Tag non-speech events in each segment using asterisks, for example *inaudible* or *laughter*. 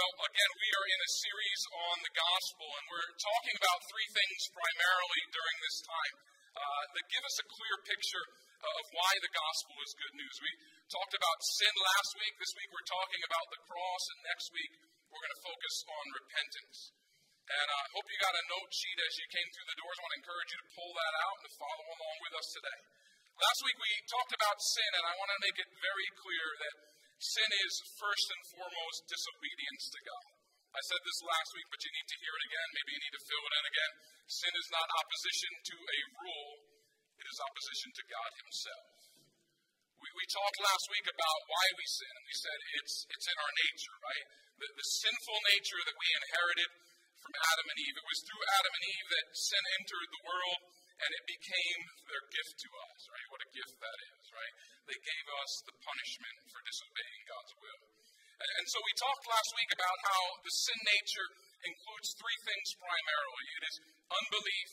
Well, again, we are in a series on the gospel, and we're talking about three things primarily during this time uh, that give us a clear picture of why the gospel is good news. We talked about sin last week. This week we're talking about the cross, and next week we're going to focus on repentance. And I hope you got a note sheet as you came through the doors. I want to encourage you to pull that out and to follow along with us today. Last week we talked about sin, and I want to make it very clear that sin is first and foremost disobedience to God. I said this last week, but you need to hear it again. Maybe you need to fill it in again. Sin is not opposition to a rule, it is opposition to God Himself. We, we talked last week about why we sin, and we said it's, it's in our nature, right? The, the sinful nature that we inherited from Adam and Eve. It was through Adam and Eve that sin entered the world and it became their gift to us, right? What a gift that is, right? They gave us the punishment for disobeying God's will. And, and so we talked last week about how the sin nature includes three things primarily it is unbelief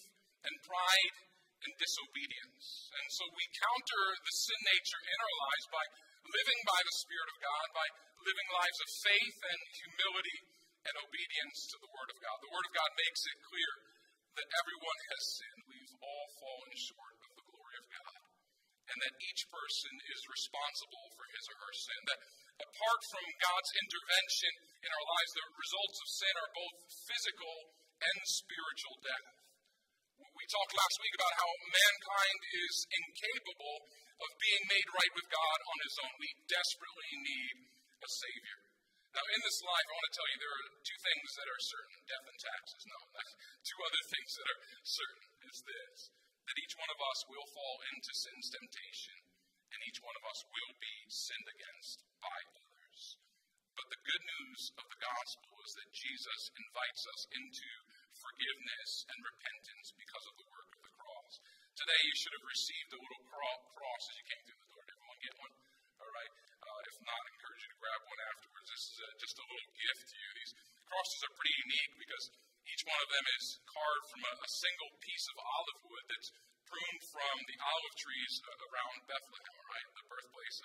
and pride and disobedience. And so we counter the sin nature in our lives by living by the Spirit of God, by living lives of faith and humility and obedience to the Word of God. The Word of God makes it clear that everyone has sinned. All fallen short of the glory of God. And that each person is responsible for his or her sin. That apart from God's intervention in our lives, the results of sin are both physical and spiritual death. We talked last week about how mankind is incapable of being made right with God on his own. We desperately need a Savior. Now, in this life, I want to tell you there are two things that are certain death and taxes. No, *laughs* two other things that are certain is this that each one of us will fall into sin's temptation, and each one of us will be sinned against by others. But the good news of the gospel is that Jesus invites us into forgiveness and repentance because of the work of the cross. Today, you should have received a little cross as you came through the door. Did everyone get one? All right. Uh, if not, I encourage you to grab one afterwards. This is a, just a little gift to you. These crosses are pretty unique because each one of them is carved from a, a single piece of olive wood that's pruned from the olive trees around Bethlehem, right? The birthplace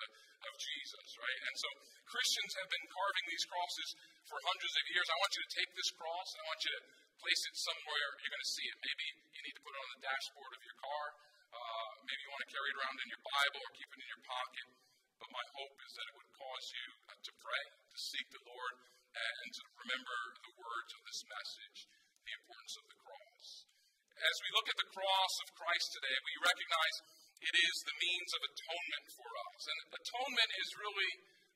of Jesus, right? And so Christians have been carving these crosses for hundreds of years. I want you to take this cross and I want you to place it somewhere you're going to see it. Maybe you need to put it on the dashboard of your car. Uh, maybe you want to carry it around in your Bible or keep it in your pocket. But my hope is that it would cause you uh, to pray, to seek the Lord, and to remember the words of this message, the importance of the cross. As we look at the cross of Christ today, we recognize it is the means of atonement for us. And atonement is really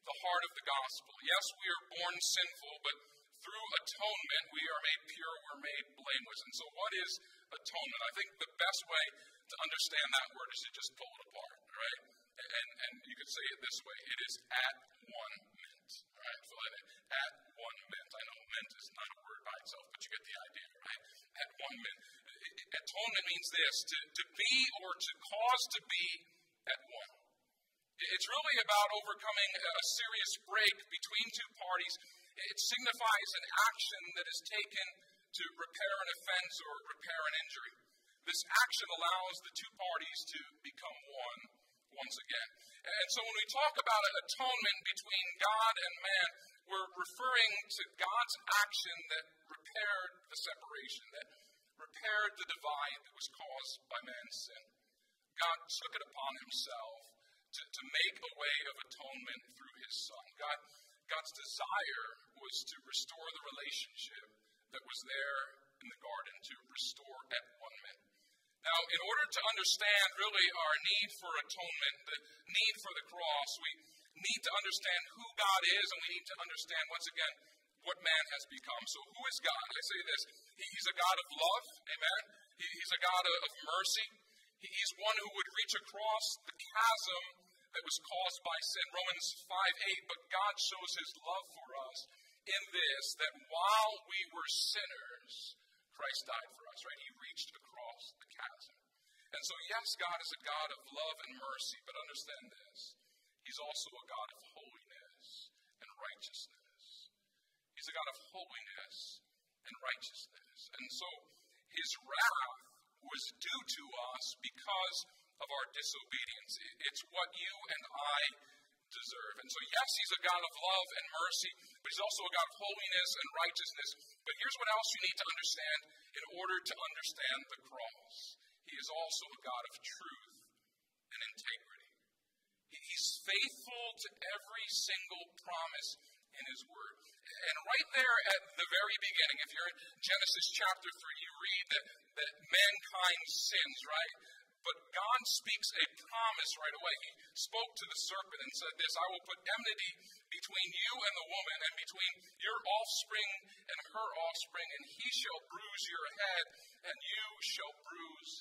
the heart of the gospel. Yes, we are born sinful, but through atonement we are made pure, we're made blameless. And so, what is atonement? I think the best way to understand that word is to just pull it apart, right? And, and you could say it this way it is at one mint. Right, fill that. At one mint. I know mint is not a word by itself, but you get the idea, right? At one mint. Atonement means this to, to be or to cause to be at one. It's really about overcoming a serious break between two parties. It signifies an action that is taken to repair an offense or repair an injury. This action allows the two parties to become one once again. And so when we talk about atonement between God and man, we're referring to God's action that repaired the separation, that repaired the divide that was caused by man's sin. God took it upon himself to, to make a way of atonement through his Son. God, God's desire was to restore the relationship that was there in the garden, to restore at one man. Now, in order to understand really our need for atonement, the need for the cross, we need to understand who God is, and we need to understand, once again, what man has become. So, who is God? I say this He's a God of love, amen. He's a God of mercy. He's one who would reach across the chasm that was caused by sin. Romans 5 8, but God shows his love for us in this, that while we were sinners, Christ died for us, right? He reached across the chasm. And so, yes, God is a God of love and mercy, but understand this. He's also a God of holiness and righteousness. He's a God of holiness and righteousness. And so, his wrath was due to us because of our disobedience. It's what you and I deserve. And so, yes, he's a God of love and mercy, but he's also a God of holiness and righteousness. But here's what else you need to understand in order to understand the cross He is also a God of truth and integrity. He's faithful to every single promise in his word. And right there at the very beginning, if you're in Genesis chapter 3, you read that, that mankind sins, right? But God speaks a promise right away. He spoke to the serpent and said this I will put enmity between you and the woman, and between your offspring and her offspring, and he shall bruise your head, and you shall bruise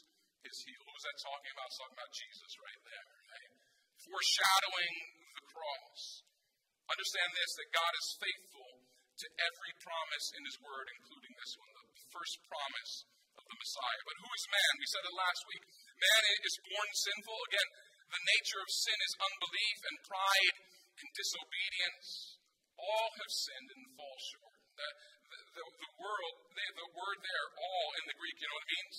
his heel. Who was that talking about? It's talking about Jesus right there, right? Foreshadowing the cross. Understand this that God is faithful to every promise in his word, including this one, the first promise of the Messiah. But who is man? We said it last week. Man is born sinful. Again, the nature of sin is unbelief and pride and disobedience. All have sinned and fall short. The, the, the, the, world, the word there, all in the Greek, you know what it means?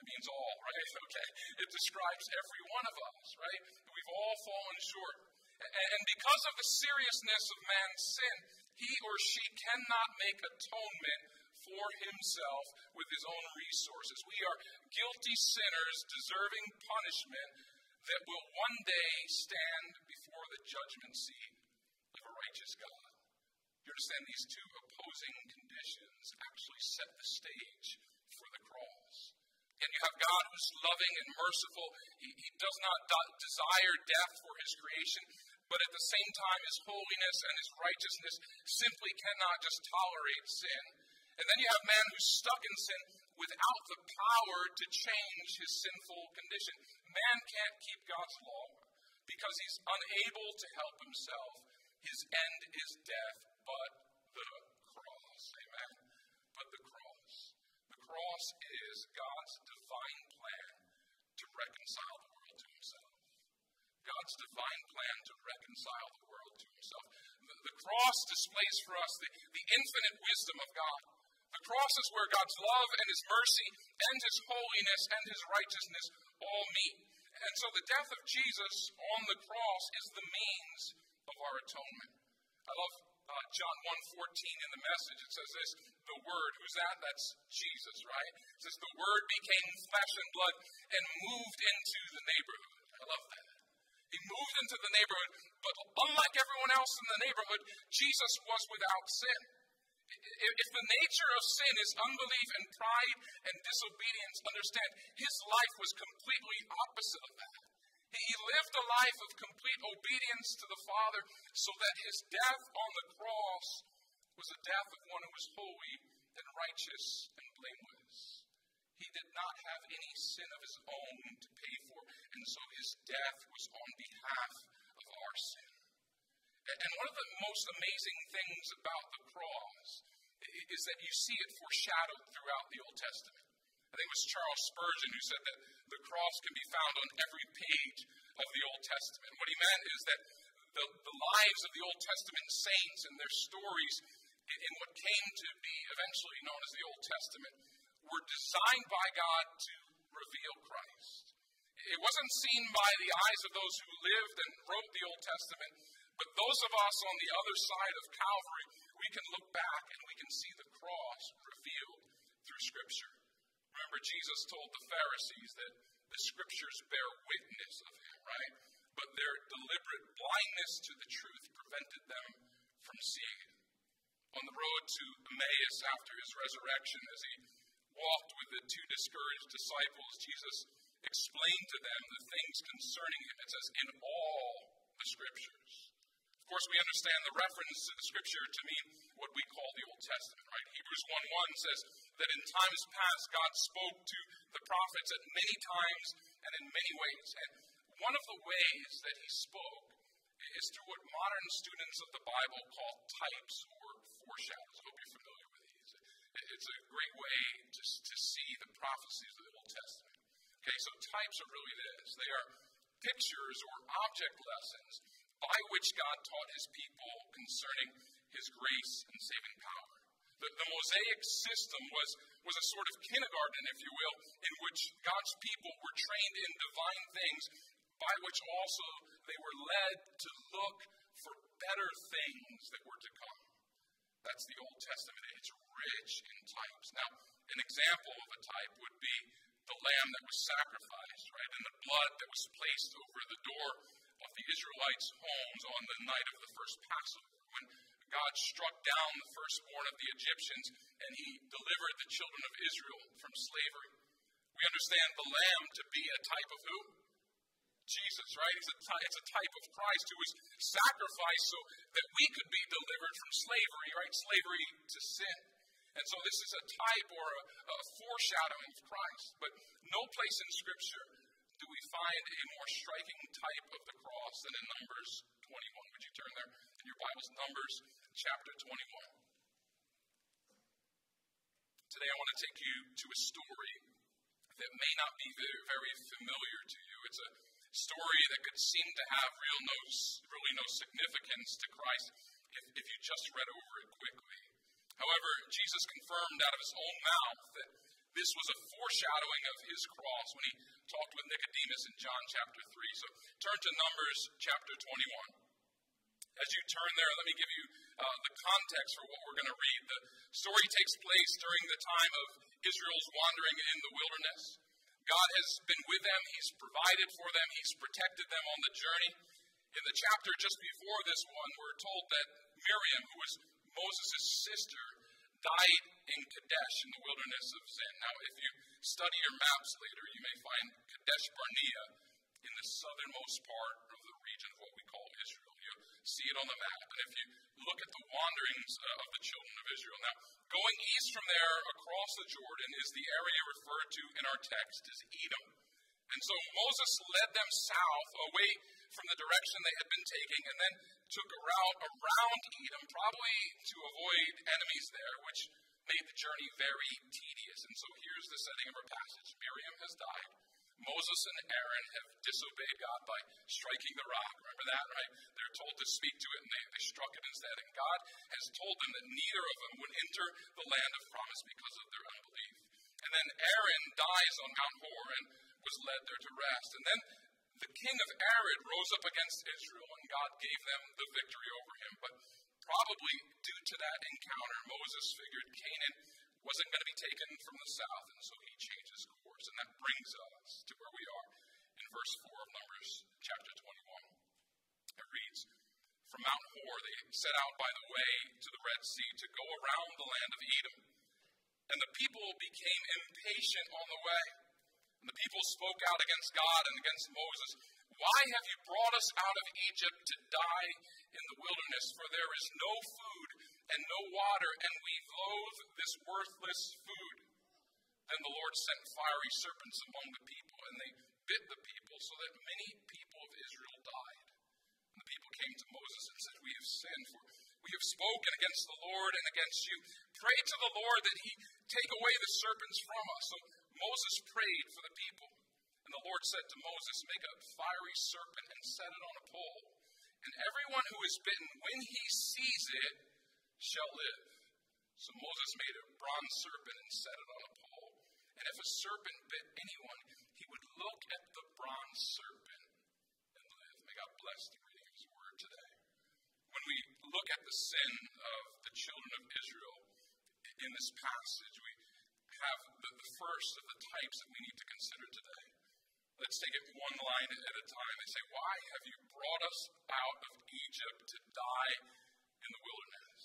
It means all, *laughs* right? Okay. It describes every one of us, right? We've all fallen short. And because of the seriousness of man's sin, he or she cannot make atonement for himself with his own resources. We are guilty sinners deserving punishment that will one day stand before the judgment seat of a righteous God. You understand these two opposing conditions actually set the stage for the cross. And you have God who's loving and merciful. He, he does not do- desire death for his creation, but at the same time, his holiness and his righteousness simply cannot just tolerate sin. And then you have man who's stuck in sin without the power to change his sinful condition. Man can't keep God's law because he's unable to help himself. His end is death, but the cross. Amen. But the cross. The cross is God's divine plan to reconcile the world to himself. God's divine plan to reconcile the world to himself. The, the cross displays for us the, the infinite wisdom of God. The cross is where God's love and His mercy and His holiness and His righteousness all meet. And so the death of Jesus on the cross is the means of our atonement. I love uh, John 1.14 in the message. It says this, the Word, who's that? That's Jesus, right? It says, the Word became flesh and blood and moved into the neighborhood. I love that. He moved into the neighborhood, but unlike everyone else in the neighborhood, Jesus was without sin. If the nature of sin is unbelief and pride and disobedience, understand his life was completely opposite of that. He lived a life of complete obedience to the Father so that his death on the cross was a death of one who was holy and righteous and blameless. He did not have any sin of his own to pay for, and so his death was on behalf of our sin. And one of the most amazing things about the cross is that you see it foreshadowed throughout the Old Testament. I think it was Charles Spurgeon who said that the cross can be found on every page of the Old Testament. What he meant is that the, the lives of the Old Testament saints and their stories in what came to be eventually known as the Old Testament were designed by God to reveal Christ. It wasn't seen by the eyes of those who lived and wrote the Old Testament, but those of us on the other side of Calvary, we can look back and we can see the cross revealed through Scripture. Remember, Jesus told the Pharisees that the Scriptures bear witness of him, right? But their deliberate blindness to the truth prevented them from seeing it. On the road to Emmaus after his resurrection, as he walked with the two discouraged disciples, Jesus explained to them the things concerning him. It says, in all the Scriptures. Course, we understand the reference to the Scripture to mean what we call the Old Testament, right? Hebrews 1 1 says that in times past God spoke to the prophets at many times and in many ways. And one of the ways that he spoke is through what modern students of the Bible call types or foreshadows. I hope you're familiar with these. It's a great way to, to see the prophecies of the Old Testament. Okay, so types are really this they are pictures or object lessons by which God taught his people concerning his grace and saving power. The, the, Mosaic system was, was a sort of kindergarten, if you will, in which God's people were trained in divine things by which also they were led to look for better things that were to come. That's the Old Testament. It's rich in types. Now, an example of a type would be the lamb that was sacrificed, right? And the blood that was placed over the door of the Israelites' homes on the night of the first Passover. When God struck down the firstborn of the Egyptians and he delivered the children of Israel from slavery. We understand the lamb to be a type of who? Jesus, right? It's a, ty- it's a type of Christ who was sacrificed so that we could be delivered from slavery, right? Slavery to sin. And so this is a type or a, a foreshadowing of Christ. But no place in Scripture do we find a more striking type of the cross than in Numbers 21. Would you turn there in your Bibles? Numbers chapter 21. Today I want to take you to a story that may not be very, familiar to you. It's a story that could seem to have real no, really no significance to Christ if, if you just read over it quickly. However, Jesus confirmed out of his own mouth that this was a foreshadowing of his cross when he talked with Nicodemus in John chapter 3. So turn to Numbers chapter 21. As you turn there, let me give you uh, the context for what we're going to read. The story takes place during the time of Israel's wandering in the wilderness. God has been with them, He's provided for them, He's protected them on the journey. In the chapter just before this one, we're told that Miriam, who was Moses' sister, died in Kadesh in the wilderness of Zin. Now, if you study your maps later, you may find Kadesh Barnea in the southernmost part of the region of what we call Israel. You see it on the map. And if you look at the wanderings uh, of the children of Israel, now, going east from there across the Jordan is the area referred to in our text as Edom. And so Moses led them south away from the direction they had been taking and then took a route around Edom, probably to avoid enemies there, which made the journey very tedious. And so here's the setting of our passage Miriam has died. Moses and Aaron have disobeyed God by striking the rock. Remember that, right? They're told to speak to it and they, they struck it instead. And God has told them that neither of them would enter the land of promise because of their unbelief. And then Aaron dies on Mount Hor and was led there to rest. And then the king of Arad rose up against Israel, and God gave them the victory over him. But probably due to that encounter, Moses figured Canaan wasn't going to be taken from the south, and so he changed his course. And that brings us to where we are in verse 4 of Numbers chapter 21. It reads From Mount Hor they set out by the way to the Red Sea to go around the land of Edom. And the people became impatient on the way. And the people spoke out against God and against Moses. Why have you brought us out of Egypt to die in the wilderness? For there is no food and no water, and we loathe this worthless food. Then the Lord sent fiery serpents among the people, and they bit the people, so that many people of Israel died. And the people came to Moses and said, We have sinned, for we have spoken against the Lord and against you. Pray to the Lord that he take away the serpents from us. So Moses prayed for the people. And the Lord said to Moses, Make a fiery serpent and set it on a pole. And everyone who is bitten, when he sees it, shall live. So Moses made a bronze serpent and set it on a pole. And if a serpent bit anyone, he would look at the bronze serpent and live. May God bless the reading of his word today. When we look at the sin of the children of Israel in this passage, have the, the first of the types that we need to consider today. Let's take it one line at a time. They say, Why have you brought us out of Egypt to die in the wilderness?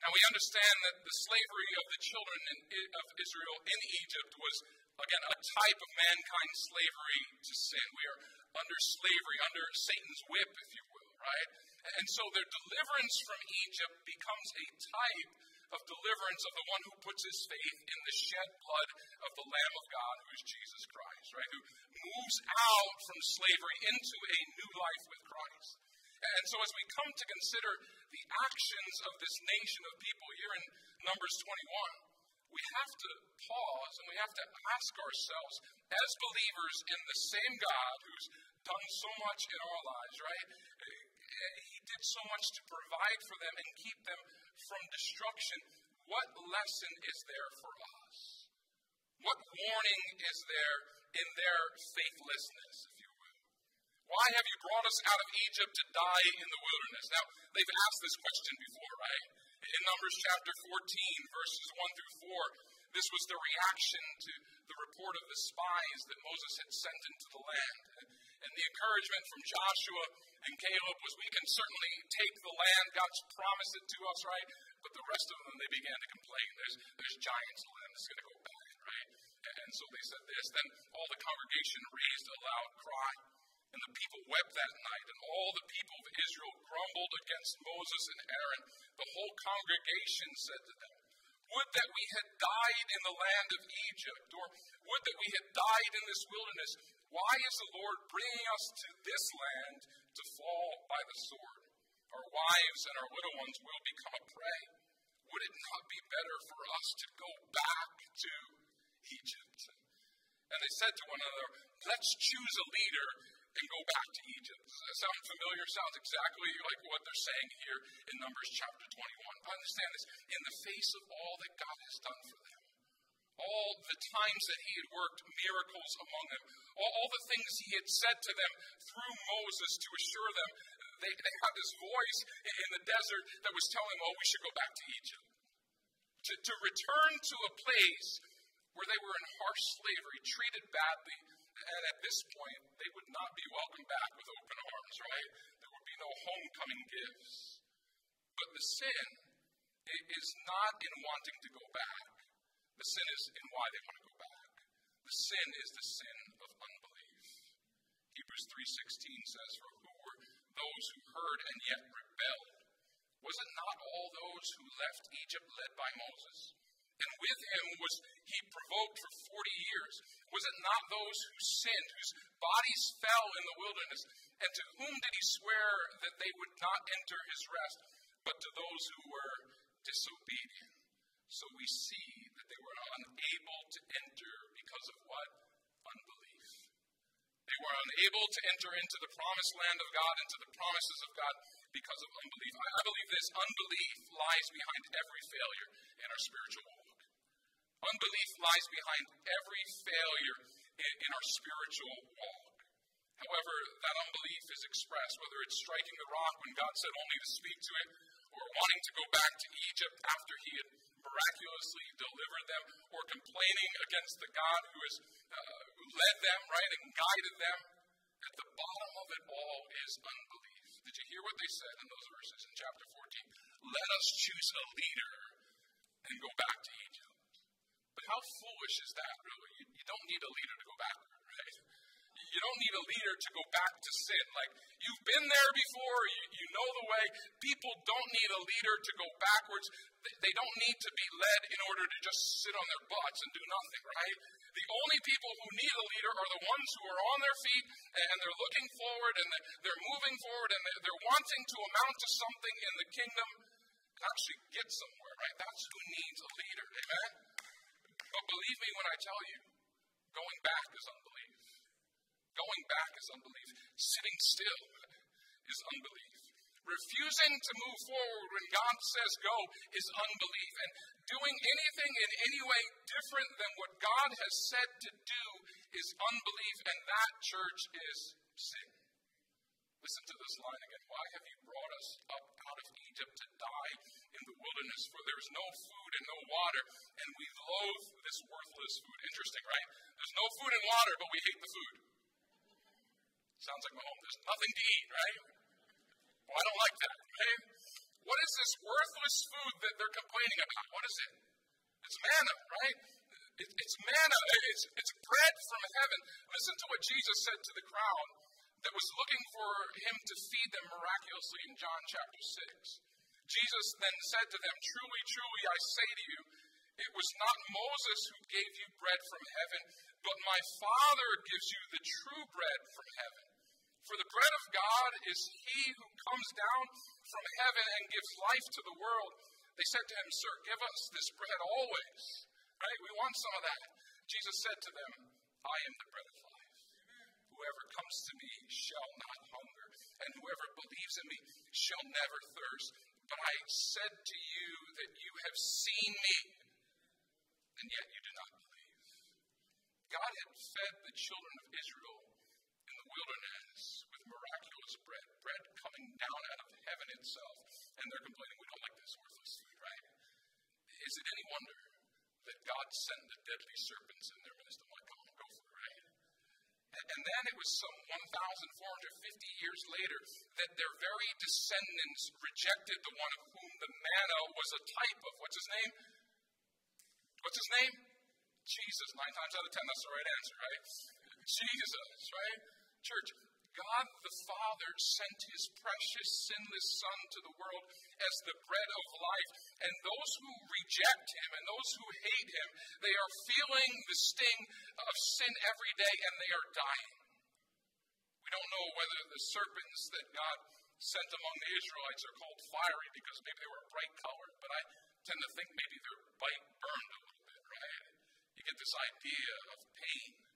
Now we understand that the slavery of the children in, of Israel in Egypt was, again, a type of mankind's slavery to sin. We are under slavery, under Satan's whip, if you will, right? And so their deliverance from Egypt becomes a type of deliverance of the one who puts his faith in the shed blood of the Lamb of God, who is Jesus Christ, right? Who moves out from slavery into a new life with Christ. And so, as we come to consider the actions of this nation of people here in Numbers 21, we have to pause and we have to ask ourselves, as believers in the same God who's done so much in our lives, right? He did so much to provide for them and keep them from destruction. What lesson is there for us? What warning is there in their faithlessness, if you will? Why have you brought us out of Egypt to die in the wilderness? Now, they've asked this question before, right? In Numbers chapter 14, verses 1 through 4, this was the reaction to the report of the spies that Moses had sent into the land. And the encouragement from Joshua and Caleb was, we can certainly take the land. God's promised it to us, right? But the rest of them, they began to complain. There's, there's giants land that's going to go bad, right? And so they said this. Then all the congregation raised a loud cry. And the people wept that night, and all the people of Israel grumbled against Moses and Aaron. The whole congregation said to them, Would that we had died in the land of Egypt, or would that we had died in this wilderness. Why is the Lord bringing us to this land to fall by the sword? Our wives and our little ones will become a prey. Would it not be better for us to go back to Egypt? And they said to one another, Let's choose a leader and go back to Egypt. Does that sound familiar? Sounds exactly like what they're saying here in Numbers chapter 21. Understand this. In the face of all that God has done for them, all the times that He had worked miracles among them, all, all the things He had said to them through Moses to assure them, they, they had this voice in the desert that was telling them, oh, we should go back to Egypt. To, to return to a place where they were in harsh slavery, treated badly, and at this point, they would not be welcomed back with open arms, right? There would be no homecoming gifts. But the sin is not in wanting to go back. The sin is in why they want to go back. The sin is the sin of unbelief. Hebrews 3:16 says, "For who were those who heard and yet rebelled? Was it not all those who left Egypt led by Moses?" and with him was he provoked for 40 years. Was it not those who sinned, whose bodies fell in the wilderness? And to whom did he swear that they would not enter his rest, but to those who were disobedient? So we see unable to enter because of what? Unbelief. They were unable to enter into the promised land of God, into the promises of God, because of unbelief. I believe this unbelief lies behind every failure in our spiritual walk. Unbelief lies behind every failure in, in our spiritual walk. However, that unbelief is expressed, whether it's striking the rock when God said only to speak to it, or wanting to go back to Egypt after he had miraculously delivered them, or complaining against the God who has uh, who led them, right, and guided them. At the bottom of it all is unbelief. Did you hear what they said in those verses in chapter 14? Let us choose a leader and go back to Egypt. But how foolish is that, really? You, you don't need a leader to go backward, *laughs* right? You don't need a leader to go back to sin. Like, you've been there before, you, you know the way. People don't need a leader to go backwards. They, don't need to be led in order to just sit on their butts and do nothing, right? The only people who need a leader are the ones who are on their feet and they're looking forward and they're moving forward and they're wanting to amount to something in the kingdom actually get somewhere, right? That's who needs a leader, amen? But believe me when I tell you, going back is unbelief. Going back is unbelief. Sitting still is unbelief. Refusing to move forward when God says go is unbelief. And doing anything in any way different than what God has said to do is unbelief. And that, church, is sin. Listen to this line again. Why have you brought us up out of Egypt to die in the wilderness? For there is no food and no water, and we loathe this worthless food. Interesting, right? There's no food and water, but we hate the food. Sounds like my home. There's nothing to eat, right? Well, I don't like that, right? What is this worthless food that they're complaining about? What is it? It's manna, right? It, it's manna. It's, it's bread from heaven. Listen to what Jesus said to the crowd that was looking for him to feed them miraculously in John chapter 6. Jesus then said to them, Truly, truly, I say to you, it was not Moses who gave you bread from heaven, but my Father gives you the true bread from heaven. For the bread of God is he who comes down from heaven and gives life to the world. They said to him, Sir, give us this bread always. Right? We want some of that. Jesus said to them, I am the bread of life. Whoever comes to me shall not hunger, and whoever believes in me shall never thirst. But I said to you that you have seen me, and yet you do not believe. God had fed the children of Israel wilderness with miraculous bread, bread coming down out of heaven itself. And they're complaining, we don't like this worthless food, right? Is it any wonder that God sent the deadly serpents in their midst? I'm like, come on, go for it, right? And then it was some 1,450 years later that their very descendants rejected the one of whom the manna was a type of. What's his name? What's his name? Jesus. Nine times out of ten, that's the right answer, right? Jesus, right? Church, God the Father sent his precious sinless Son to the world as the bread of life. And those who reject him and those who hate him, they are feeling the sting of sin every day and they are dying. We don't know whether the serpents that God sent among the Israelites are called fiery because maybe they were bright colored, but I tend to think maybe their bite burned a little bit, right? You get this idea of pain.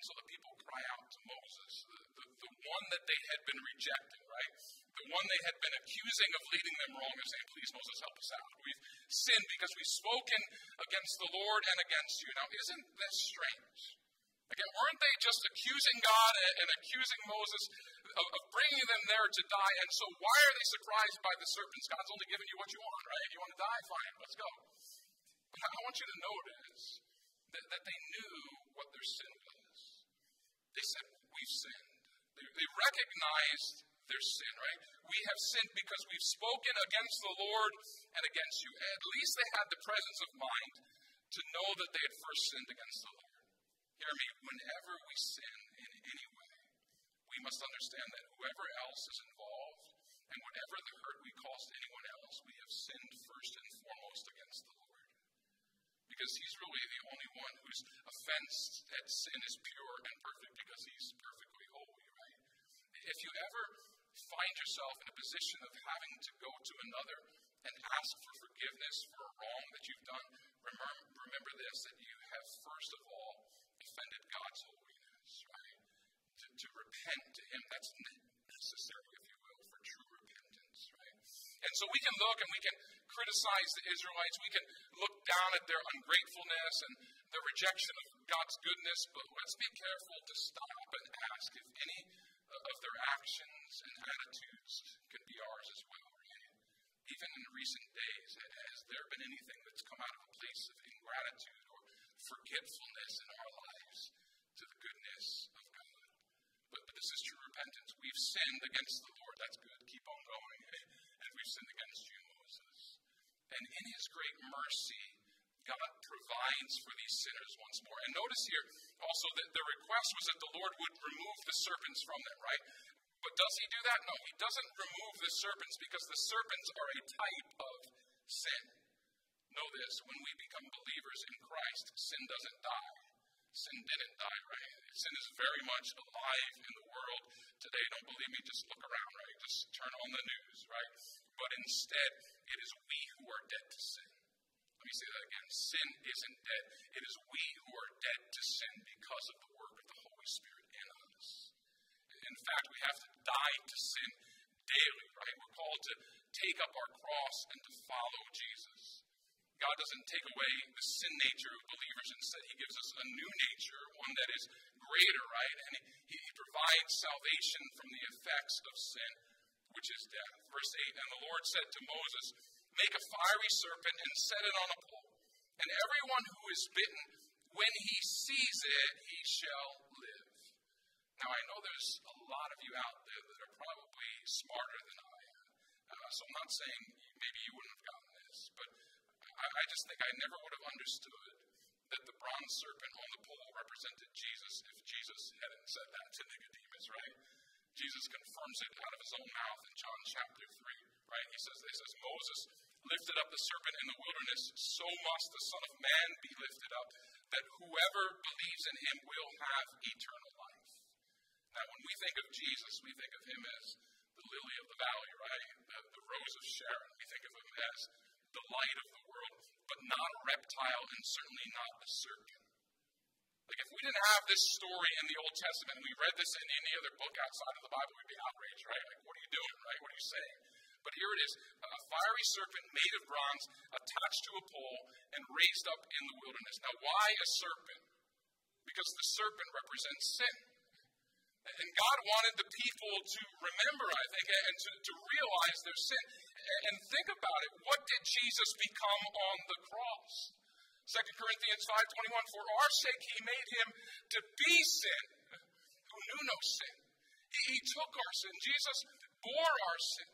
And so the people cry out to Moses, the, the, the one that they had been rejecting, right? The one they had been accusing of leading them wrong and saying, Please, Moses, help us out. We've sinned because we've spoken against the Lord and against you. Now, isn't this strange? Again, weren't they just accusing God and, and accusing Moses of, of, bringing them there to die? And so, why are they surprised by the serpents? God's only given you what you want, right? You want to die? Fine, let's go. But I want you to notice that, that they knew what their sin was. They said, We've sinned. They, they recognized their sin, right? We have sinned because we've spoken against the Lord and against you. At least they had the presence of mind to know that they had first sinned against the Lord. Hear me, whenever we sin in any way, we must understand that whoever else is involved and whatever the hurt we cause to anyone else, we have sinned first and foremost against the Lord. Because he's really the only one whose offense at sin is pure and perfect because he's perfectly holy, right? If you ever find yourself in a position of having to go to another and ask for forgiveness for a wrong that you've done, remember, remember this that you have first of all offended God's holiness, right? To, to repent to Him, that's necessary, if you will, for true repentance, right? And so we can look and we can criticize the Israelites, we can look down at their ungratefulness and their rejection of God's goodness, but let's be careful to stop and ask if any of their actions and attitudes can be ours as well? Even in recent days, has there been anything that's come out of a place of ingratitude or forgetfulness in our lives to the goodness of God? But, but this is true repentance. We've sinned against the Lord. That's good. Keep on going. *laughs* And we've sinned against you, Moses. And in his great mercy, God provides for these sinners once more. And notice here also that the request was that the Lord would remove the serpents from them, right? But does he do that? No, he doesn't remove the serpents because the serpents are a type of sin. Know this when we become believers in Christ, sin doesn't die. Sin didn't die, right? Sin is very much alive in the world today. Don't believe me? Just look around, right? Just turn on the news, right? But instead, it is we who are dead to sin. Let me say that again. Sin isn't dead. It is we who are dead to sin because of the work of the Holy Spirit in us. In fact, we have to die to sin daily, right? We're called to take up our cross and to follow Jesus. God doesn't take away the sin nature of believers. Instead, He gives us a new nature, one that is greater, right? And He, he provides salvation from the effects of sin, which is death. Verse 8 And the Lord said to Moses, Make a fiery serpent and set it on a pole. And everyone who is bitten, when he sees it, he shall live. Now, I know there's a lot of you out there that are probably smarter than I am. Uh, so I'm not saying maybe you wouldn't have gotten this, but I, I just think I never would have understood that the bronze serpent on the pole represented Jesus if Jesus hadn't said that to Nicodemus, right? Jesus confirms it out of his own mouth in John chapter 3, right? He says, he says, Moses lifted up the serpent in the wilderness, so must the Son of Man be lifted up, that whoever believes in him will have eternal life. Now, when we think of Jesus, we think of him as the lily of the valley, right? The, the rose of Sharon. We think of him as the light of the world, but not a reptile and certainly not a serpent. Like, if we didn't have this story in the Old Testament and we read this in any other book outside of the Bible, we'd be outraged, right? Like, what are you doing, right? What are you saying? But here it is a fiery serpent made of bronze, attached to a pole, and raised up in the wilderness. Now, why a serpent? Because the serpent represents sin. And God wanted the people to remember, I think, and to, to realize their sin. And think about it. What did Jesus become on the cross? 2 Corinthians 5.21, For our sake he made him to be sin, who knew no sin. He, he took our sin. Jesus bore our sin.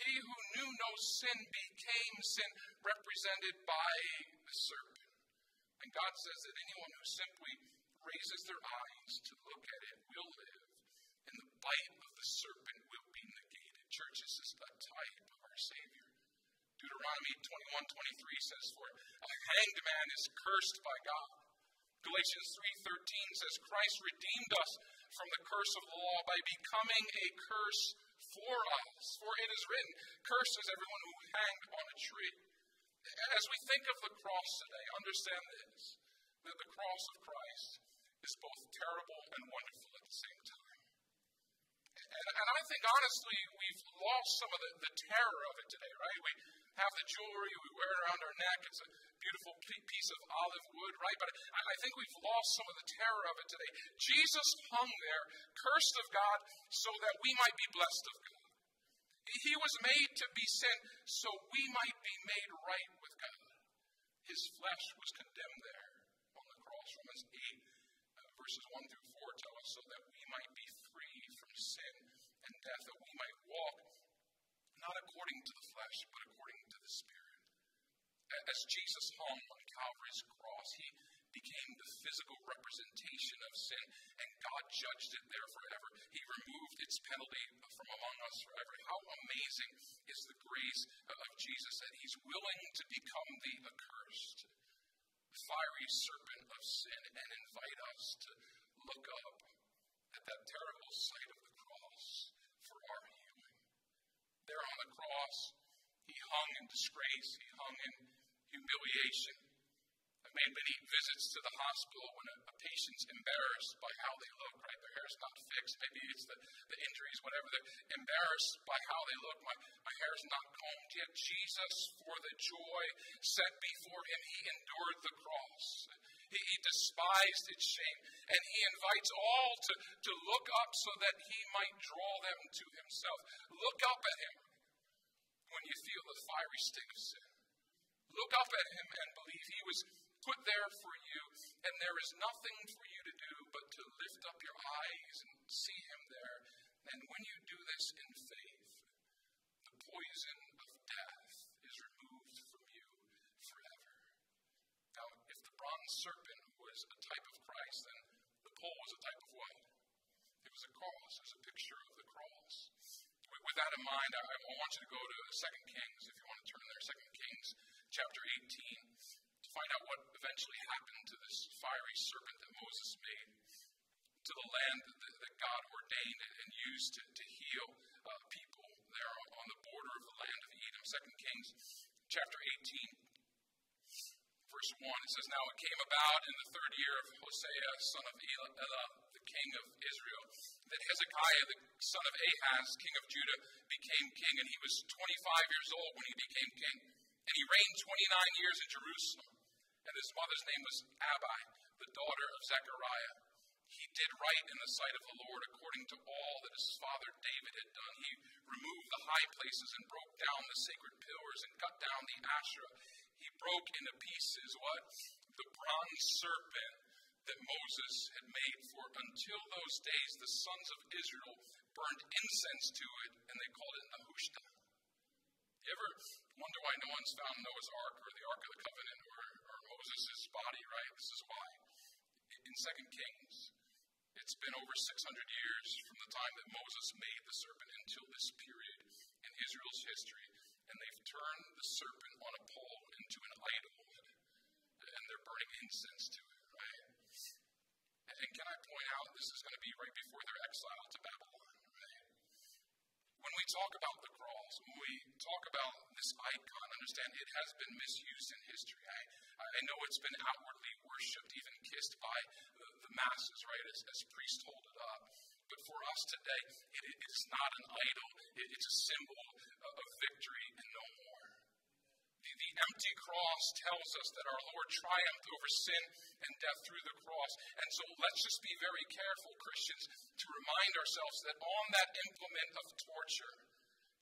He who knew no sin became sin, represented by the serpent. And God says that anyone who simply raises their eyes to look at it will live, and the bite of the serpent will be negated. Church, this is a type of our Savior. Deuteronomy 21 23 says, For a hanged man is cursed by God. Galatians 3:13 says Christ redeemed us from the curse of the law by becoming a curse for us. For it is written, Cursed is everyone who hanged on a tree. As we think of the cross today, understand this that the cross of Christ is both terrible and wonderful at the same time. And, and I think, honestly, we've lost some of the, the terror of it today, right? We have the jewelry, we wear it around our neck. It's a beautiful piece of olive wood, right? But I, think we've lost some of the terror of it today. Jesus hung there, cursed of God, so that we might be blessed of God. He was made to be sin so we might be made right with God. His flesh was condemned there on the cross. Romans 8, uh, verses 1 through 4 tell us so that we might be free from sin and death, that we might walk not according to the flesh, but according to the Spirit. As Jesus hung on Calvary's cross, he became the physical representation of sin, and God judged it there forever. He removed its penalty from among us forever. How amazing is the grace of Jesus that He's willing to become the accursed, fiery serpent of sin, and invite us to look up at that terrible sight of the cross for our healing. There on the cross, He hung in disgrace, He hung in humiliation I've made many visits to the hospital when a, a, patient's embarrassed by how they look, right? Their hair's not fixed. Maybe it's the, the injuries, whatever. They're embarrassed by how they look. My, my hair's not combed yet. Jesus, for the joy set before him, he endured the cross. He, he despised its shame. And he invites all to, to look up so that he might draw them to himself. Look up at him when you feel the fiery sting of sin. Look up at him and believe he was put there for you, and there is nothing for you to do but to lift up your eyes and see Him there. And when you do this in faith, the poison of death is removed from you forever. Now, if the bronze serpent was a type of Christ, then the pole was a type of what? It was a cross. It was a picture of the cross. With, that in mind, I, want you to go to 2 Kings, if you want to turn there, 2 Kings chapter 18 to find out what eventually happened to this fiery serpent that Moses made, to the land that, that God ordained and used to, to heal uh, people there on the border of the land of Edom. Second Kings chapter 18, verse 1. It says, Now it came about in the third year of Hosea, son of Elah, the king of Israel, that Hezekiah, the son of Ahaz, king of Judah, became king, and he was 25 years old when he became king. And he reigned 29 years in Jerusalem and his mother's name was Abi, the daughter of Zechariah. He did right in the sight of the Lord according to all that his father David had done. He removed the high places and broke down the sacred pillars and cut down the Asherah. He broke into pieces what? The bronze serpent that Moses had made, for until those days the sons of Israel burned incense to it, and they called it Nehushtan. You ever wonder why no one's found Noah's Ark or the Ark of the Covenant or Moses' body, right? This is why. In 2 Kings, it's been over 600 years from the time that Moses made the serpent until this period in Israel's history, and they've turned the serpent on a pole into an idol, and they're burning incense to it, right? And can I point out, this is going to be right before their exile to Babylon? When we talk about the cross, when we talk about this icon, understand it has been misused in history. I, I know it's been outwardly worshipped, even kissed by the, the masses, right, as, as priests hold it up. But for us today, it, it is not an idol, it, it's a symbol of victory and no more. The, the empty cross tells us that our Lord triumphed over sin and death through the cross. And so let's just be very careful, Christians, to remind ourselves that on that implement of torture,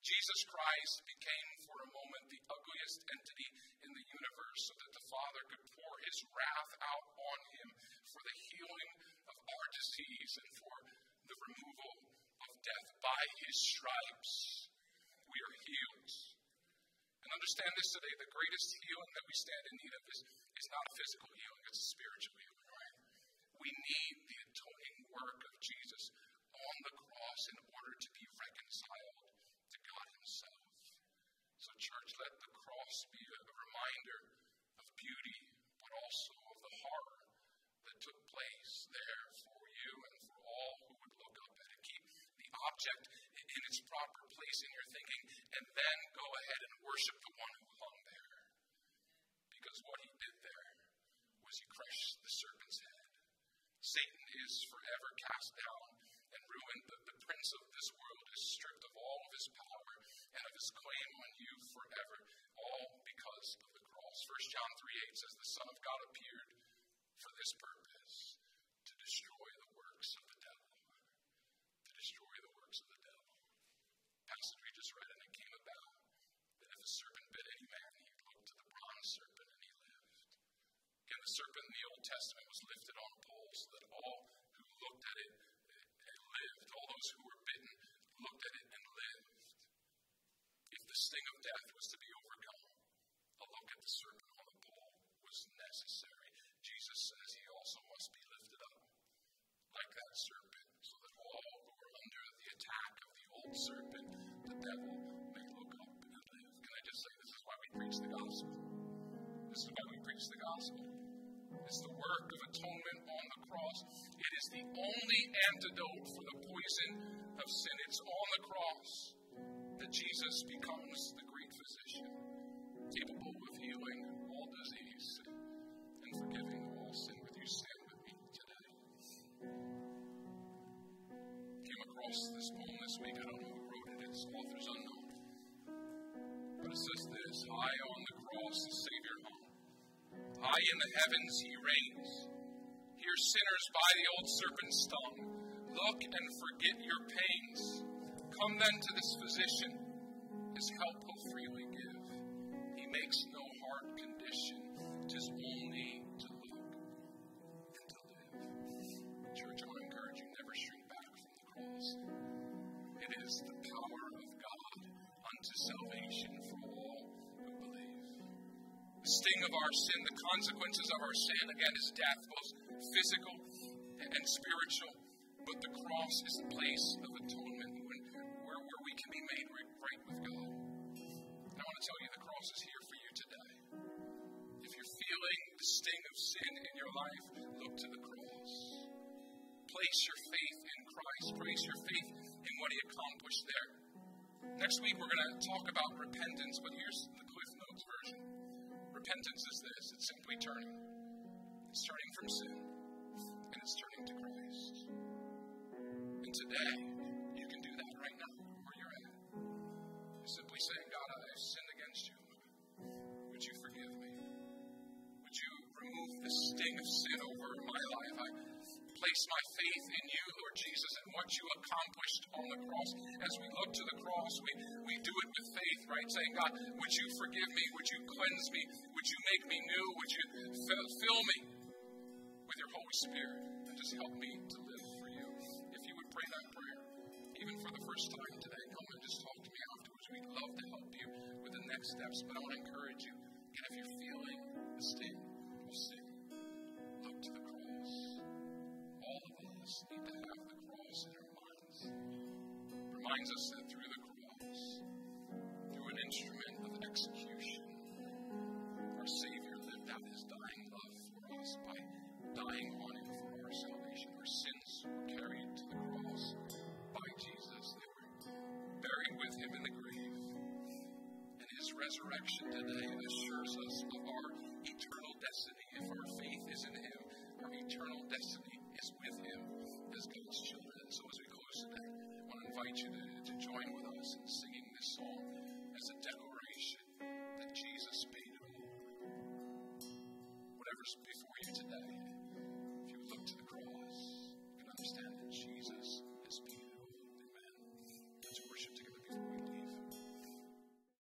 Jesus Christ became for a moment the ugliest entity in the universe so that the Father could pour his wrath out on him for the healing of our disease and for the removal of death. By his stripes, we are healed. And understand this today the greatest healing that we stand in need of is, is not a physical healing, it's a spiritual healing, right? We need the atoning work of Jesus on the cross in order to be reconciled to God Himself. So, church, let the cross be a, a reminder of beauty, but also of the horror that took place there for you and for all who would look up at it. Keep the object in its proper place in your thinking, and then worship the one who hung there. Because what he did there was he crushed the serpent's head. Satan is forever cast down and ruined. The, the prince of this world is stripped of all of his power and of his claim on you forever, all because of the cross. 1 John 3 8 says, The Son of God appeared for this purpose to destroy the works of the devil. To destroy the works of the devil. Passage we just read, and it came about that if a serpent bit any man, he looked to the bronze serpent and he lived. Again, the serpent in the Old Testament was lifted on a pole so that all who looked at it lived. All those who were bitten looked at it and lived. If the sting of death was to be overcome, a look at the serpent on the pole was necessary. Jesus says he also must be lifted up like that serpent, so that all who are under the attack of the old serpent, the devil, may look up and live. Can I just say this is why we preach the gospel? This is why we preach the gospel. It's the work of atonement on the cross. It is the only antidote for the poison of sin. It's on the cross that Jesus becomes the great physician, capable of healing all disease and forgiving all sin. With you, stand with me today. Came across this poem this week. I don't know who wrote it. Its author's unknown. But it says this High on the cross, the Savior. High in the heavens he reigns. Hear sinners by the old serpent stung. Look and forget your pains. Come then to this physician. His help he'll freely give. He makes no hard condition. Tis only to look and to live. Church, I encourage you never shrink back from the cross. It is the power sting of our sin, the consequences of our sin, again, is death, both physical and spiritual. But the cross is the place of atonement when, where, where we can be made right, right with God. I want to tell you the cross is here for you today. If you're feeling the sting of sin in your life, look to the cross. Place your faith in Christ. Place your faith in what He accomplished there. Next week, we're going to talk about repentance, but here's the Cliff Notes version. Repentance is this it's simply turning. It's turning from sin, and it's turning to Christ. And today, you can do that right now, where you're at. You're simply saying, God, I've sinned against you. Would you forgive me? Would you remove the sting of sin over? I place my faith in you, Lord Jesus, and what you accomplished on the cross. As we look to the cross, we, we do it with faith, right? Saying, God, would you forgive me? Would you cleanse me? Would you make me new? Would you fill, me with your Holy Spirit and just help me to live for you? If you would pray that prayer, even for the first time today, come and just talk to me afterwards. We'd love to help you with the next steps, but I want to encourage you. And if you're feeling the sting Reminds us that through the cross, through an instrument of execution, our Savior lived out his dying love for us by dying on it for our salvation. Our sins were carried to the cross by Jesus. They were buried with him in the grave. And his resurrection today assures us of our eternal destiny. If our faith is in him, our eternal destiny is with him as God's children invite you to, to join with us in singing this song as a declaration that Jesus paid it all. Whatever's before you today, if you look to the cross, you can understand that Jesus.